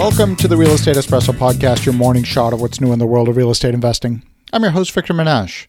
Welcome to the Real Estate Espresso Podcast, your morning shot of what's new in the world of real estate investing. I'm your host, Victor Menashe.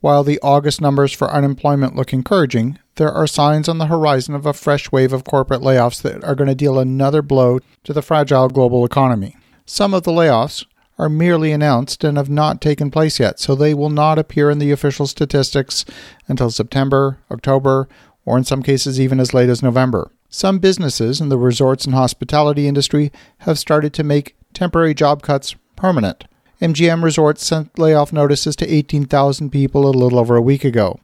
While the August numbers for unemployment look encouraging, there are signs on the horizon of a fresh wave of corporate layoffs that are going to deal another blow to the fragile global economy. Some of the layoffs are merely announced and have not taken place yet, so they will not appear in the official statistics until September, October, or in some cases even as late as November. Some businesses in the resorts and hospitality industry have started to make temporary job cuts permanent. MGM Resorts sent layoff notices to 18,000 people a little over a week ago.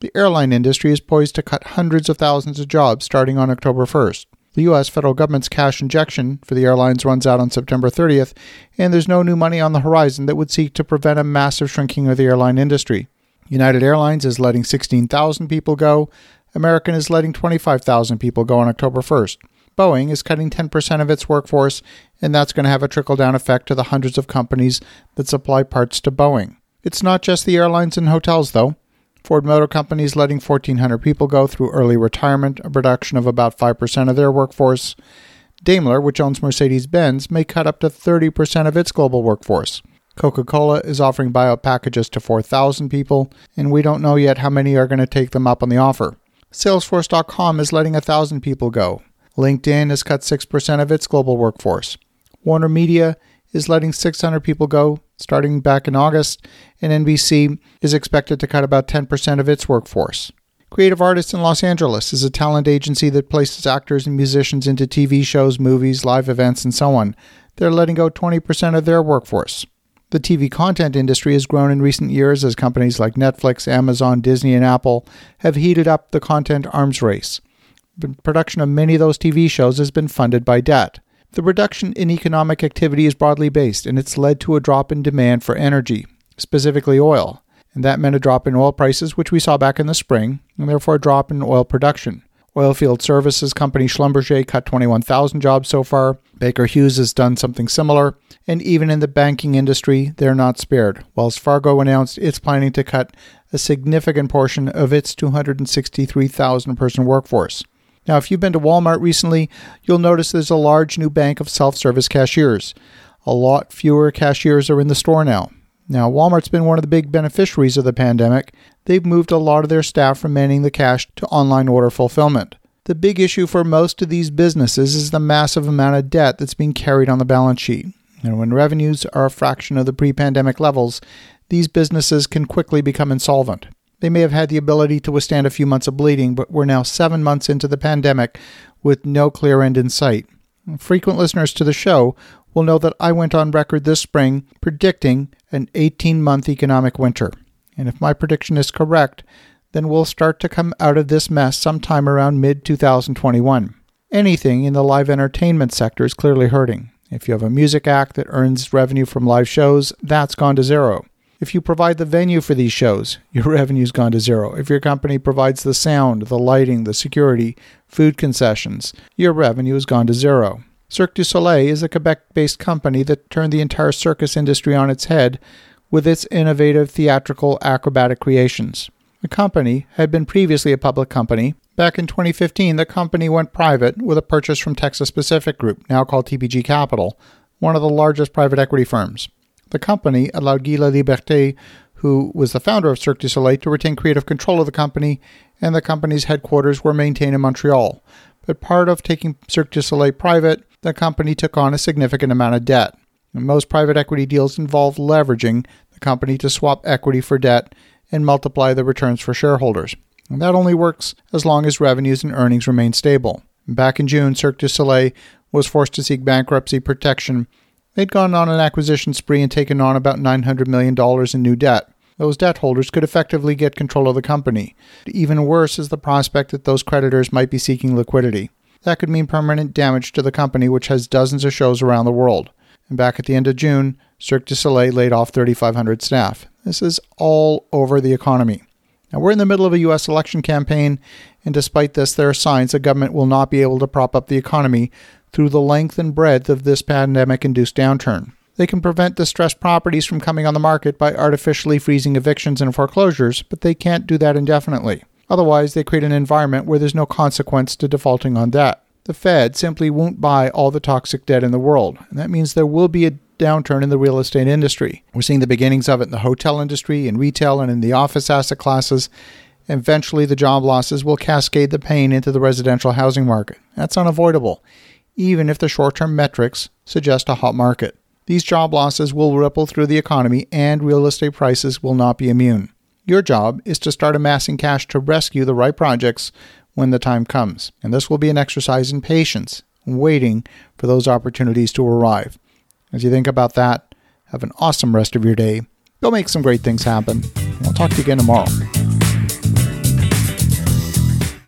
The airline industry is poised to cut hundreds of thousands of jobs starting on October 1st. The U.S. federal government's cash injection for the airlines runs out on September 30th, and there's no new money on the horizon that would seek to prevent a massive shrinking of the airline industry. United Airlines is letting 16,000 people go, American is letting 25,000 people go on October 1st. Boeing is cutting 10% of its workforce, and that's going to have a trickle down effect to the hundreds of companies that supply parts to Boeing. It's not just the airlines and hotels, though. Ford Motor Company is letting 1,400 people go through early retirement, a reduction of about 5% of their workforce. Daimler, which owns Mercedes Benz, may cut up to 30% of its global workforce. Coca Cola is offering buyout packages to 4,000 people, and we don't know yet how many are going to take them up on the offer. Salesforce.com is letting 1,000 people go. LinkedIn has cut 6% of its global workforce. Warner Media is letting 600 people go starting back in August, and NBC is expected to cut about 10% of its workforce. Creative Artists in Los Angeles is a talent agency that places actors and musicians into TV shows, movies, live events, and so on. They're letting go 20% of their workforce. The TV content industry has grown in recent years as companies like Netflix, Amazon, Disney, and Apple have heated up the content arms race. The production of many of those TV shows has been funded by debt. The reduction in economic activity is broadly based, and it's led to a drop in demand for energy, specifically oil. And that meant a drop in oil prices, which we saw back in the spring, and therefore a drop in oil production. Oilfield services company Schlumberger cut 21,000 jobs so far. Baker Hughes has done something similar. And even in the banking industry, they're not spared. Wells Fargo announced it's planning to cut a significant portion of its 263,000 person workforce. Now, if you've been to Walmart recently, you'll notice there's a large new bank of self service cashiers. A lot fewer cashiers are in the store now. Now, Walmart's been one of the big beneficiaries of the pandemic. They've moved a lot of their staff from manning the cash to online order fulfillment. The big issue for most of these businesses is the massive amount of debt that's being carried on the balance sheet. And when revenues are a fraction of the pre pandemic levels, these businesses can quickly become insolvent. They may have had the ability to withstand a few months of bleeding, but we're now seven months into the pandemic with no clear end in sight. Frequent listeners to the show will know that I went on record this spring predicting an 18 month economic winter. And if my prediction is correct, then we'll start to come out of this mess sometime around mid 2021. Anything in the live entertainment sector is clearly hurting. If you have a music act that earns revenue from live shows, that's gone to zero. If you provide the venue for these shows, your revenue's gone to zero. If your company provides the sound, the lighting, the security, food concessions, your revenue has gone to zero. Cirque du Soleil is a Quebec based company that turned the entire circus industry on its head with its innovative theatrical acrobatic creations. The company had been previously a public company Back in 2015, the company went private with a purchase from Texas Pacific Group, now called TPG Capital, one of the largest private equity firms. The company allowed Guy Laliberté, who was the founder of Cirque du Soleil, to retain creative control of the company, and the company's headquarters were maintained in Montreal. But part of taking Cirque du Soleil private, the company took on a significant amount of debt. And most private equity deals involve leveraging the company to swap equity for debt and multiply the returns for shareholders. And that only works as long as revenues and earnings remain stable. Back in June, Cirque du Soleil was forced to seek bankruptcy protection. They'd gone on an acquisition spree and taken on about $900 million in new debt. Those debt holders could effectively get control of the company. Even worse is the prospect that those creditors might be seeking liquidity. That could mean permanent damage to the company, which has dozens of shows around the world. And back at the end of June, Cirque du Soleil laid off 3,500 staff. This is all over the economy. Now, we're in the middle of a U.S. election campaign, and despite this, there are signs the government will not be able to prop up the economy through the length and breadth of this pandemic induced downturn. They can prevent distressed properties from coming on the market by artificially freezing evictions and foreclosures, but they can't do that indefinitely. Otherwise, they create an environment where there's no consequence to defaulting on debt. the Fed simply won't buy all the toxic debt in the world, and that means there will be a downturn in the real estate industry. We're seeing the beginnings of it in the hotel industry, in retail, and in the office asset classes. Eventually, the job losses will cascade the pain into the residential housing market. That's unavoidable, even if the short term metrics suggest a hot market. These job losses will ripple through the economy, and real estate prices will not be immune. Your job is to start amassing cash to rescue the right projects when the time comes. And this will be an exercise in patience, waiting for those opportunities to arrive. As you think about that, have an awesome rest of your day. Go make some great things happen. We'll talk to you again tomorrow.